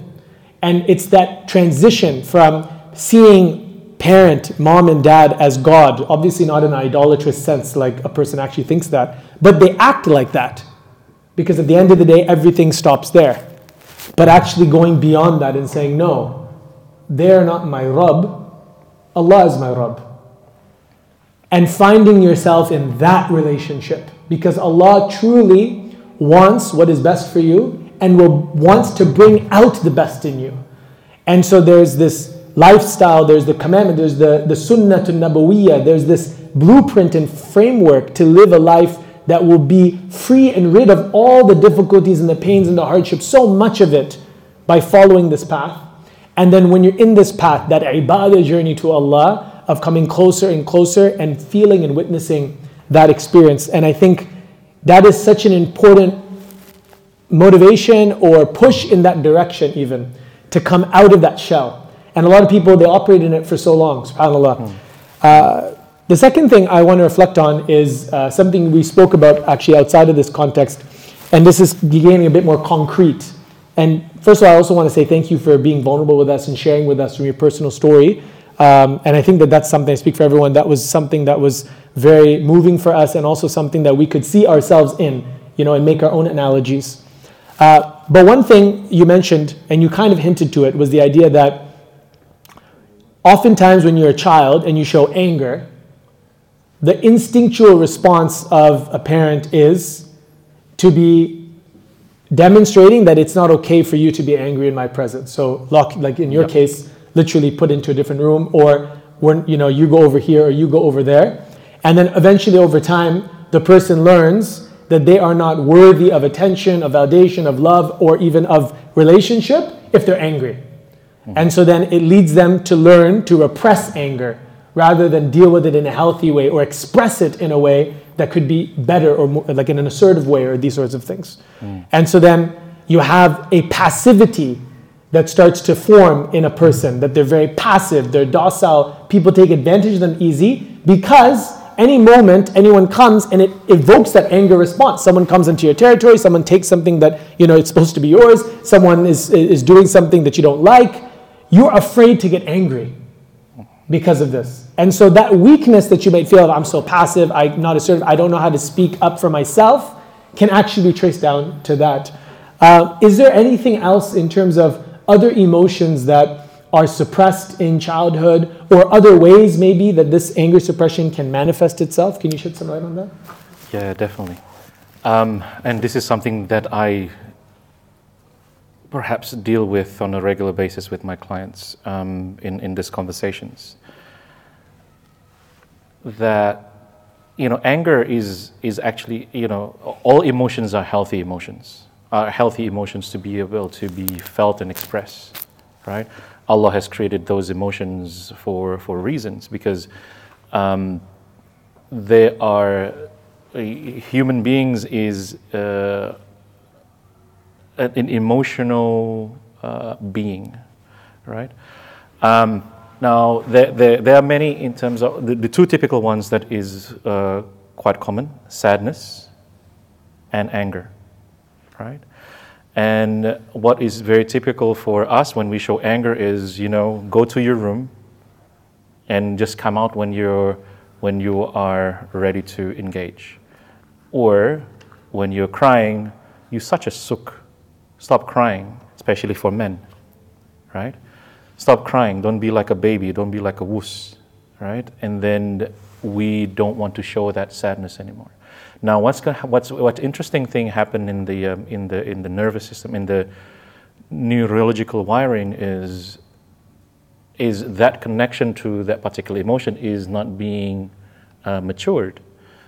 Speaker 1: And it's that transition from seeing parent, mom and dad as God, obviously not in an idolatrous sense like a person actually thinks that, but they act like that. Because at the end of the day, everything stops there. But actually going beyond that and saying, no, they're not my Rabb, Allah is my Rabb. And finding yourself in that relationship. Because Allah truly wants what is best for you and will wants to bring out the best in you. And so there's this lifestyle, there's the commandment, there's the, the sunnah to nabawiyah, there's this blueprint and framework to live a life that will be free and rid of all the difficulties and the pains and the hardships, so much of it by following this path. And then when you're in this path, that ibadah journey to Allah of coming closer and closer and feeling and witnessing that experience. And I think that is such an important motivation or push in that direction, even to come out of that shell. And a lot of people, they operate in it for so long, subhanAllah. Mm. Uh, the second thing I want to reflect on is uh, something we spoke about actually outside of this context, and this is getting a bit more concrete. And first of all, I also want to say thank you for being vulnerable with us and sharing with us from your personal story. Um, and I think that that's something I speak for everyone. That was something that was very moving for us, and also something that we could see ourselves in, you know, and make our own analogies. Uh, but one thing you mentioned, and you kind of hinted to it, was the idea that oftentimes when you're a child and you show anger, the instinctual response of a parent is to be demonstrating that it's not okay for you to be angry in my presence. So, like in your yep. case, literally put into a different room, or when you know you go over here or you go over there, and then eventually over time, the person learns that they are not worthy of attention, of validation, of love, or even of relationship if they're angry. Mm-hmm. And so then it leads them to learn to repress anger rather than deal with it in a healthy way or express it in a way that could be better or more, like in an assertive way or these sorts of things. Mm. And so then you have a passivity that starts to form in a person, that they're very passive, they're docile, people take advantage of them easy because any moment anyone comes and it evokes that anger response. Someone comes into your territory, someone takes something that you know it's supposed to be yours, someone is, is doing something that you don't like, you're afraid to get angry because of this. And so that weakness that you might feel of I'm so passive, I'm not assertive, I don't know how to speak up for myself, can actually be traced down to that. Uh, is there anything else in terms of other emotions that are suppressed in childhood or other ways maybe that this anger suppression can manifest itself? Can you shed some light on that?
Speaker 2: Yeah, definitely. Um, and this is something that I perhaps deal with on a regular basis with my clients um, in, in these conversations. That you know, anger is is actually you know all emotions are healthy emotions, are healthy emotions to be able to be felt and expressed, right? Allah has created those emotions for, for reasons because um, they are human beings is uh, an emotional uh, being, right? Um, now there, there, there, are many in terms of the, the two typical ones that is uh, quite common: sadness and anger, right? And what is very typical for us when we show anger is, you know, go to your room and just come out when you're when you are ready to engage. Or when you're crying, you're such a suk. Stop crying, especially for men, right? Stop crying. Don't be like a baby. Don't be like a wuss, right? And then we don't want to show that sadness anymore. Now, what's what's what interesting thing happened in the um, in the in the nervous system in the neurological wiring is is that connection to that particular emotion is not being uh, matured.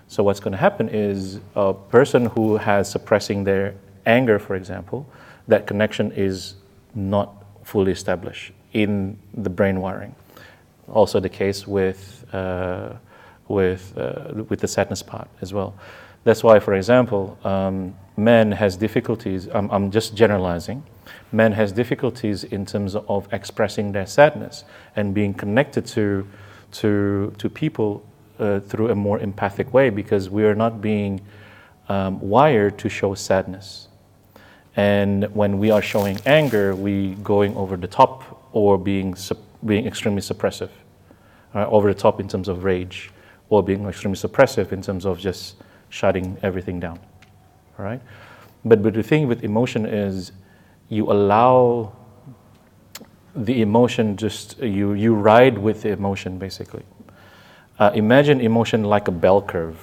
Speaker 2: So what's going to happen is a person who has suppressing their anger, for example, that connection is not fully established in the brain wiring. Also the case with uh, with uh, with the sadness part as well. That's why, for example, um, men has difficulties. I'm, I'm just generalizing. Men has difficulties in terms of expressing their sadness and being connected to to to people uh, through a more empathic way because we are not being um, wired to show sadness. And when we are showing anger, we going over the top or being being extremely suppressive, uh, over the top in terms of rage, or being extremely suppressive in terms of just shutting everything down. All right? But, but the thing with emotion is you allow the emotion just, you, you ride with the emotion basically. Uh, imagine emotion like a bell curve.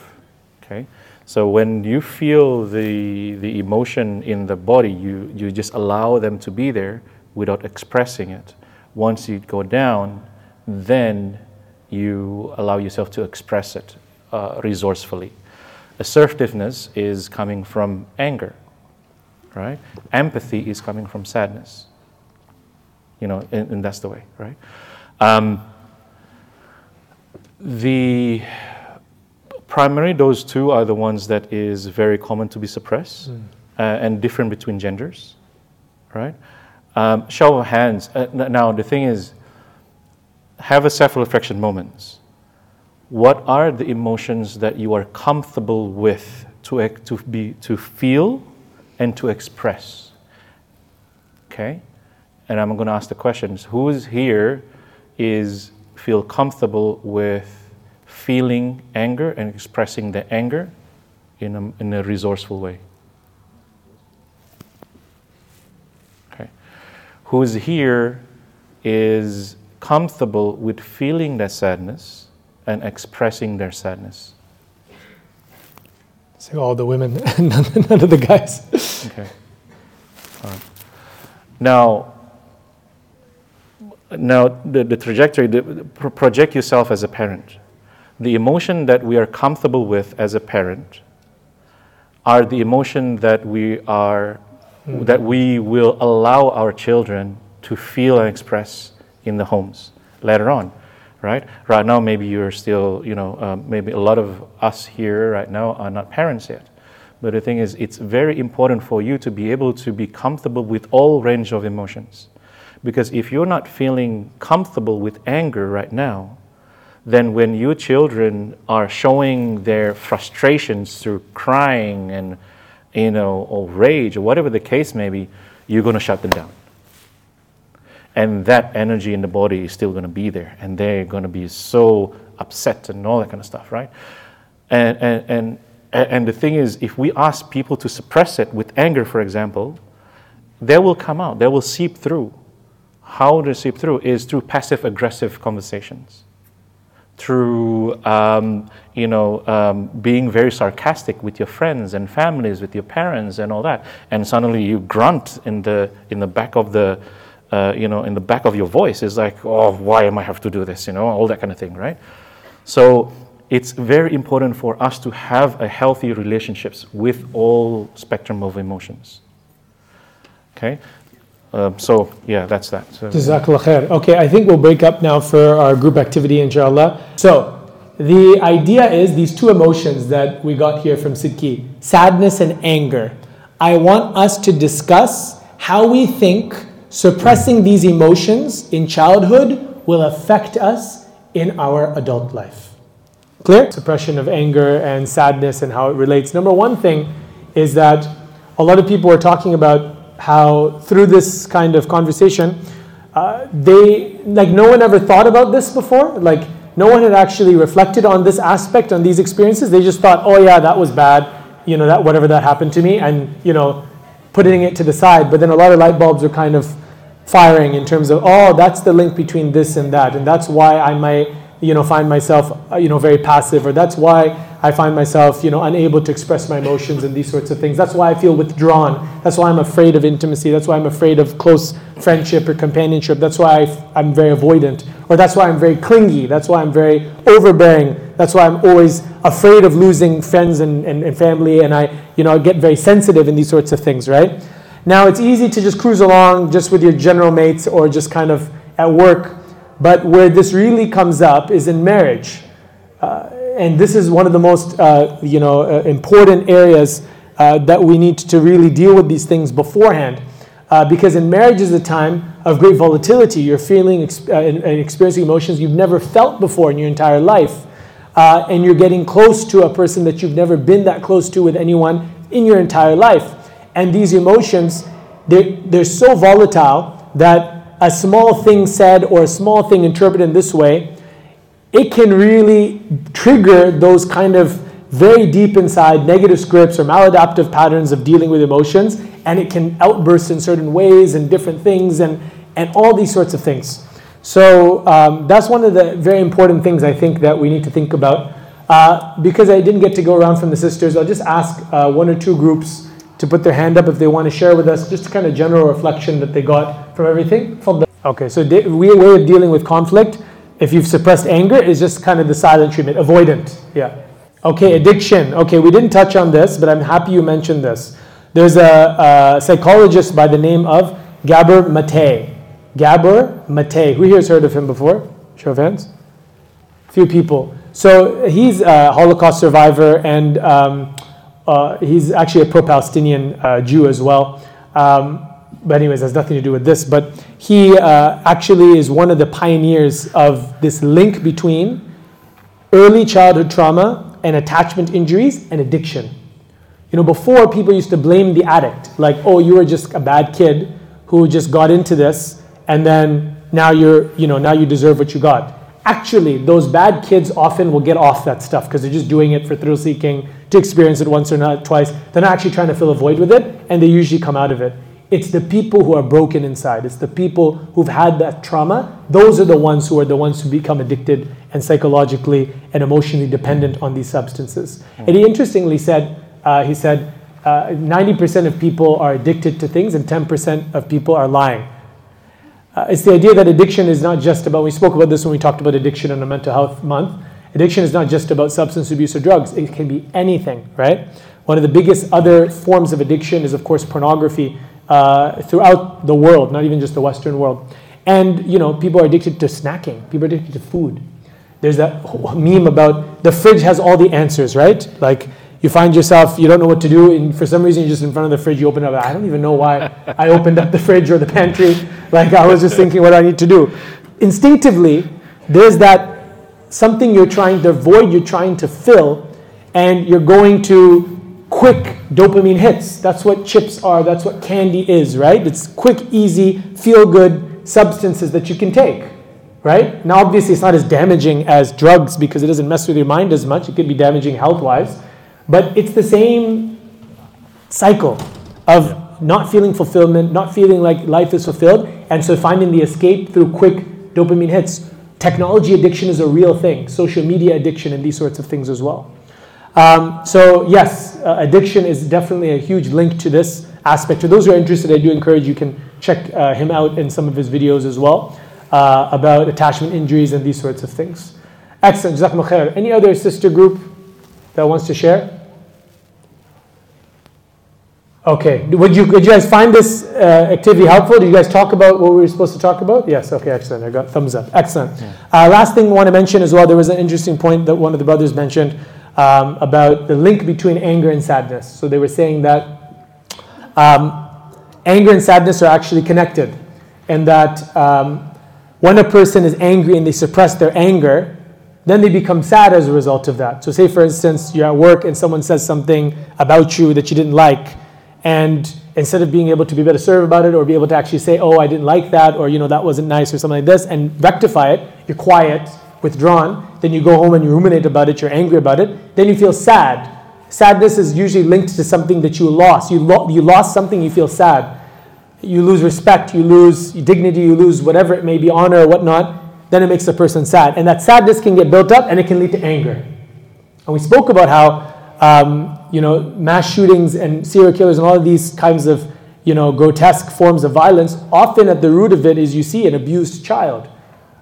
Speaker 2: Okay? So when you feel the, the emotion in the body, you, you just allow them to be there without expressing it. Once you go down, then you allow yourself to express it uh, resourcefully. Assertiveness is coming from anger, right? Empathy is coming from sadness. You know, and, and that's the way, right? Um, the primary, those two are the ones that is very common to be suppressed mm. uh, and different between genders, right? Um, show of hands. Uh, now, the thing is, have a self reflection moments what are the emotions that you are comfortable with to, to, be, to feel and to express? Okay? And I'm going to ask the questions. Who is here is feel comfortable with feeling anger and expressing the anger in a, in a resourceful way? Okay. Who is here is comfortable with feeling that sadness and expressing their sadness.
Speaker 1: So all the women, *laughs* none, none of the guys.
Speaker 2: Okay. Right. Now, now the, the trajectory, the, project yourself as a parent. The emotion that we are comfortable with as a parent are the emotion that we are, mm. that we will allow our children to feel and express in the homes later on right? Right now, maybe you're still, you know, um, maybe a lot of us here right now are not parents yet. But the thing is, it's very important for you to be able to be comfortable with all range of emotions. Because if you're not feeling comfortable with anger right now, then when your children are showing their frustrations through crying and, you know, or rage or whatever the case may be, you're going to shut them down and that energy in the body is still going to be there. And they're going to be so upset and all that kind of stuff right? And, and, and, and the thing is if we ask people to suppress it with anger for example they will come out. They will seep through. How to seep through is through passive aggressive conversations. Through um, you know um, being very sarcastic with your friends and families with your parents and all that. And suddenly you grunt in the in the back of the uh, you know, in the back of your voice is like, oh, why am I have to do this? You know, all that kind of thing, right? So it's very important for us to have a healthy relationships with all spectrum of emotions. Okay, um, so yeah, that's that.
Speaker 1: Jazakallah khair. Okay, I think we'll break up now for our group activity, inshallah. So the idea is these two emotions that we got here from Sidqie, sadness and anger. I want us to discuss how we think suppressing these emotions in childhood will affect us in our adult life. Clear? Suppression of anger and sadness and how it relates. Number one thing is that a lot of people are talking about how through this kind of conversation, uh, they like no one ever thought about this before. Like no one had actually reflected on this aspect, on these experiences. They just thought, oh yeah, that was bad, you know, that whatever that happened to me, and you know, putting it to the side. But then a lot of light bulbs are kind of firing in terms of, oh, that's the link between this and that, and that's why I might, you know, find myself, uh, you know, very passive, or that's why I find myself, you know, unable to express my emotions and these sorts of things. That's why I feel withdrawn. That's why I'm afraid of intimacy. That's why I'm afraid of close friendship or companionship. That's why i am very avoidant. Or that's why I'm very clingy. That's why I'm very overbearing. That's why I'm always afraid of losing friends and, and, and family. And I, you know, get very sensitive in these sorts of things, right? Now, it's easy to just cruise along just with your general mates or just kind of at work. But where this really comes up is in marriage. Uh, and this is one of the most uh, you know, uh, important areas uh, that we need to really deal with these things beforehand. Uh, because in marriage is a time of great volatility. You're feeling uh, and, and, experiencing emotions you've never felt before in your entire life. Uh, and you're getting close to a person that you've never been that close to with anyone in your entire life. And these emotions, they're, they're so volatile that a small thing said or a small thing interpreted in this way it can really trigger those kind of very deep inside negative scripts or maladaptive patterns of dealing with emotions, and it can outburst in certain ways and different things and, and all these sorts of things. So um, that's one of the very important things I think that we need to think about. Uh, because I didn't get to go around from the sisters, I'll just ask uh, one or two groups to put their hand up if they want to share with us just kind of general reflection that they got from everything. Okay, so de- way of dealing with conflict if you've suppressed anger, is just kind of the silent treatment, avoidant. Yeah. Okay, addiction. Okay, we didn't touch on this, but I'm happy you mentioned this. There's a, a psychologist by the name of Gabor Mate. Gabor Mate. Who here has heard of him before? Show of hands. Few people. So he's a Holocaust survivor, and um, uh, he's actually a pro-Palestinian uh, Jew as well. Um, but anyways, has nothing to do with this. But he uh, actually is one of the pioneers of this link between early childhood trauma and attachment injuries and addiction. You know, before people used to blame the addict, like, oh, you were just a bad kid who just got into this, and then now you're, you know, now you deserve what you got. Actually, those bad kids often will get off that stuff because they're just doing it for thrill seeking, to experience it once or not twice. They're not actually trying to fill a void with it, and they usually come out of it. It's the people who are broken inside. It's the people who've had that trauma. Those are the ones who are the ones who become addicted and psychologically and emotionally dependent on these substances. Mm. And he interestingly said, uh, he said, uh, 90% of people are addicted to things and 10% of people are lying. Uh, it's the idea that addiction is not just about, we spoke about this when we talked about addiction in a mental health month. Addiction is not just about substance abuse or drugs, it can be anything, right? One of the biggest other forms of addiction is, of course, pornography uh, throughout the world, not even just the Western world. And you know, people are addicted to snacking. People are addicted to food. There's that meme about the fridge has all the answers, right? Like you find yourself, you don't know what to do, and for some reason you're just in front of the fridge. You open up. I don't even know why I opened up the fridge or the pantry. Like I was just thinking what I need to do. Instinctively, there's that something you're trying to avoid, you're trying to fill, and you're going to quick dopamine hits. That's what chips are, that's what candy is, right? It's quick, easy, feel good substances that you can take, right? Now, obviously, it's not as damaging as drugs because it doesn't mess with your mind as much. It could be damaging health wise, but it's the same cycle of not feeling fulfillment, not feeling like life is fulfilled, and so finding the escape through quick dopamine hits. Technology addiction is a real thing, social media addiction, and these sorts of things as well. Um, so yes, uh, addiction is definitely a huge link to this aspect. For those who are interested, I do encourage you can check uh, him out in some of his videos as well uh, about attachment injuries and these sorts of things. Excellent, khair. Any other sister group that wants to share? Okay, would you, would you guys find this uh, activity helpful? Did you guys talk about what we were supposed to talk about? Yes, okay, excellent. I got thumbs up. Excellent. Yeah. Uh, last thing I want to mention as well, there was an interesting point that one of the brothers mentioned um, about the link between anger and sadness. So they were saying that um, anger and sadness are actually connected, and that um, when a person is angry and they suppress their anger, then they become sad as a result of that. So, say for instance, you're at work and someone says something about you that you didn't like, and instead of being able to be better served about it or be able to actually say, oh, I didn't like that, or you know, that wasn't nice, or something like this, and rectify it, you're quiet withdrawn, then you go home and you ruminate about it, you're angry about it, then you feel sad. Sadness is usually linked to something that you lost. You, lo- you lost something, you feel sad. You lose respect, you lose dignity, you lose whatever it may be, honor or whatnot, then it makes a person sad. And that sadness can get built up and it can lead to anger. And we spoke about how um, you know, mass shootings and serial killers and all of these kinds of you know, grotesque forms of violence, often at the root of it is you see an abused child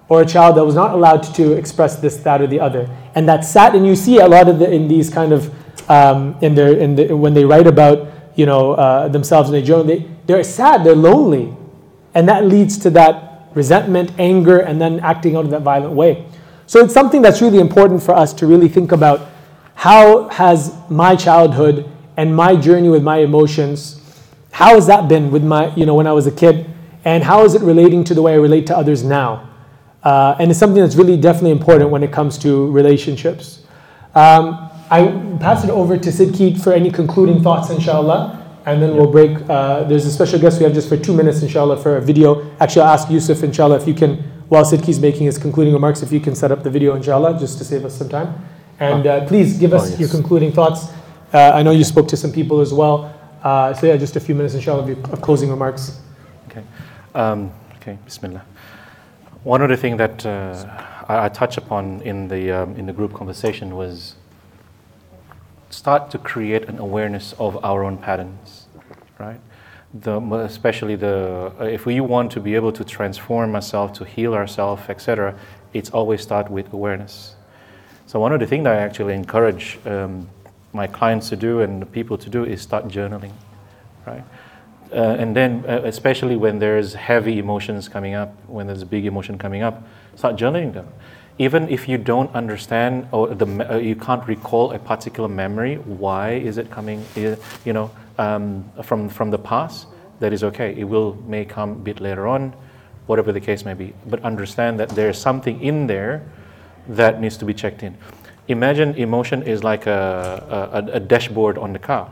Speaker 1: or a child that was not allowed to express this, that, or the other. And that sat, and you see a lot of the, in these kind of, um, in their, in the, when they write about, you know, uh, themselves in their journal, they, they're sad, they're lonely. And that leads to that resentment, anger, and then acting out in that violent way. So it's something that's really important for us to really think about how has my childhood and my journey with my emotions, how has that been with my, you know, when I was a kid? And how is it relating to the way I relate to others now? Uh, and it's something that's really definitely important when it comes to relationships. Um, I pass it over to Sidqie for any concluding thoughts, inshallah, and then we'll break. Uh, there's a special guest we have just for two minutes, inshallah, for a video. Actually, I'll ask Yusuf, inshallah, if you can, while Sidqie's making his concluding remarks, if you can set up the video, inshallah, just to save us some time. And uh, please give us oh, yes. your concluding thoughts. Uh, I know you spoke to some people as well. Uh, so, yeah, just a few minutes, inshallah, of closing remarks.
Speaker 2: Okay. Um, okay, Bismillah. One other thing that uh, I, I touched upon in the, um, in the group conversation was start to create an awareness of our own patterns, right? The, especially the, uh, if we want to be able to transform ourselves, to heal ourselves, etc., it's always start with awareness. So one of the things that I actually encourage um, my clients to do and people to do is start journaling, right? uh, and then uh, especially when there's heavy emotions coming up, when there's a big emotion coming up, start journaling them. Even if you don't understand or the, uh, you can't recall a particular memory, why is it coming? You know, um, from from the past, that is okay. It will may come a bit later on, whatever the case may be. But understand that there's something in there that needs to be checked in. Imagine emotion is like a, a, a dashboard on the car.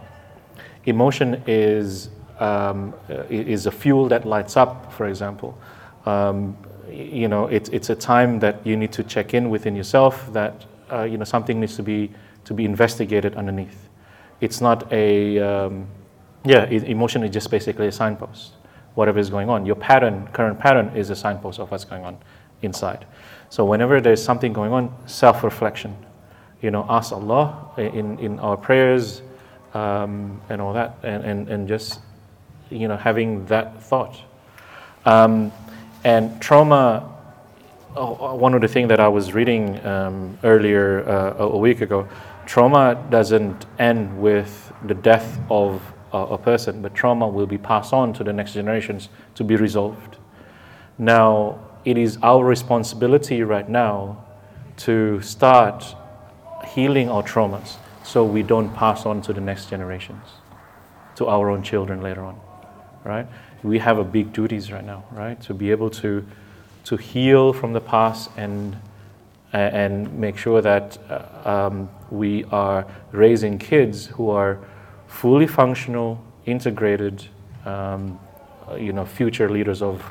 Speaker 2: Emotion is um, is a fuel that lights up, for example. Um, you know, it, it's a time that you need to check in within yourself that uh, you know something needs to be to be investigated underneath. It's not a um, yeah, emotion is just basically a signpost. Whatever is going on, your pattern, current pattern, is a signpost of what's going on inside. So whenever there's something going on, self-reflection. You know, ask Allah in in our prayers um, and all that, and, and and just you know, having that thought. Um, and trauma, oh, one of the things that I was reading um, earlier uh, a week ago, trauma doesn't end with the death of a, a person, but trauma will be passed on to the next generations to be resolved. Now, it is our responsibility right now to start healing our traumas so we don't pass on to the next generations, to our own children later on right? We have a big duties right now, right? To be able to to heal from the past and and make sure that uh, um, we are raising kids who are fully functional, integrated, um, you know, future leaders of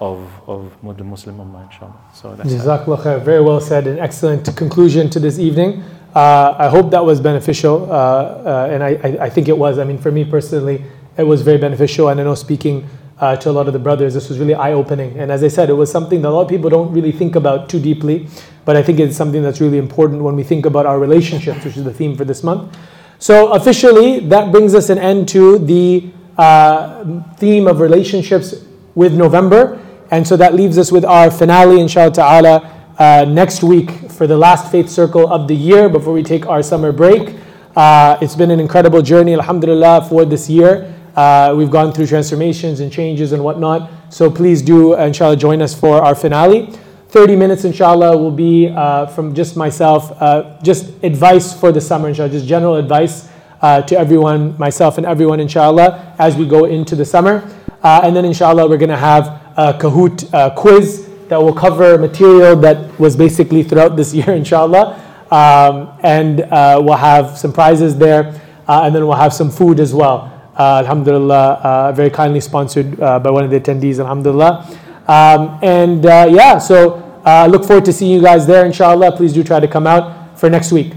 Speaker 2: of, of the Muslim Ummah, inshallah.
Speaker 1: So that's Jazakallah Very well said. An excellent conclusion to this evening. Uh, I hope that was beneficial, uh, uh, and I, I, I, think it was. I mean, for me personally, it was very beneficial. And I know speaking uh, to a lot of the brothers, this was really eye opening. And as I said, it was something that a lot of people don't really think about too deeply, but I think it's something that's really important when we think about our relationships, which is the theme for this month. So, officially, that brings us an end to the uh, theme of relationships with November. And so that leaves us with our finale, inshallah ta'ala, uh, next week for the last faith circle of the year before we take our summer break. Uh, it's been an incredible journey, alhamdulillah, for this year. Uh, we've gone through transformations and changes and whatnot. So please do, inshallah, join us for our finale. 30 minutes, inshallah, will be uh, from just myself, uh, just advice for the summer, inshallah, just general advice uh, to everyone, myself and everyone, inshallah, as we go into the summer. Uh, and then, inshallah, we're going to have a Kahoot quiz that will cover material that was basically throughout this *laughs* year, inshallah. Um, and we'll have some prizes there, and then we'll have some food as well. Uh, alhamdulillah, uh, very kindly sponsored uh, by one of the attendees, alhamdulillah. Um, and yeah, so Uh, look forward to seeing you guys there, inshallah. Please do try to come out for next week.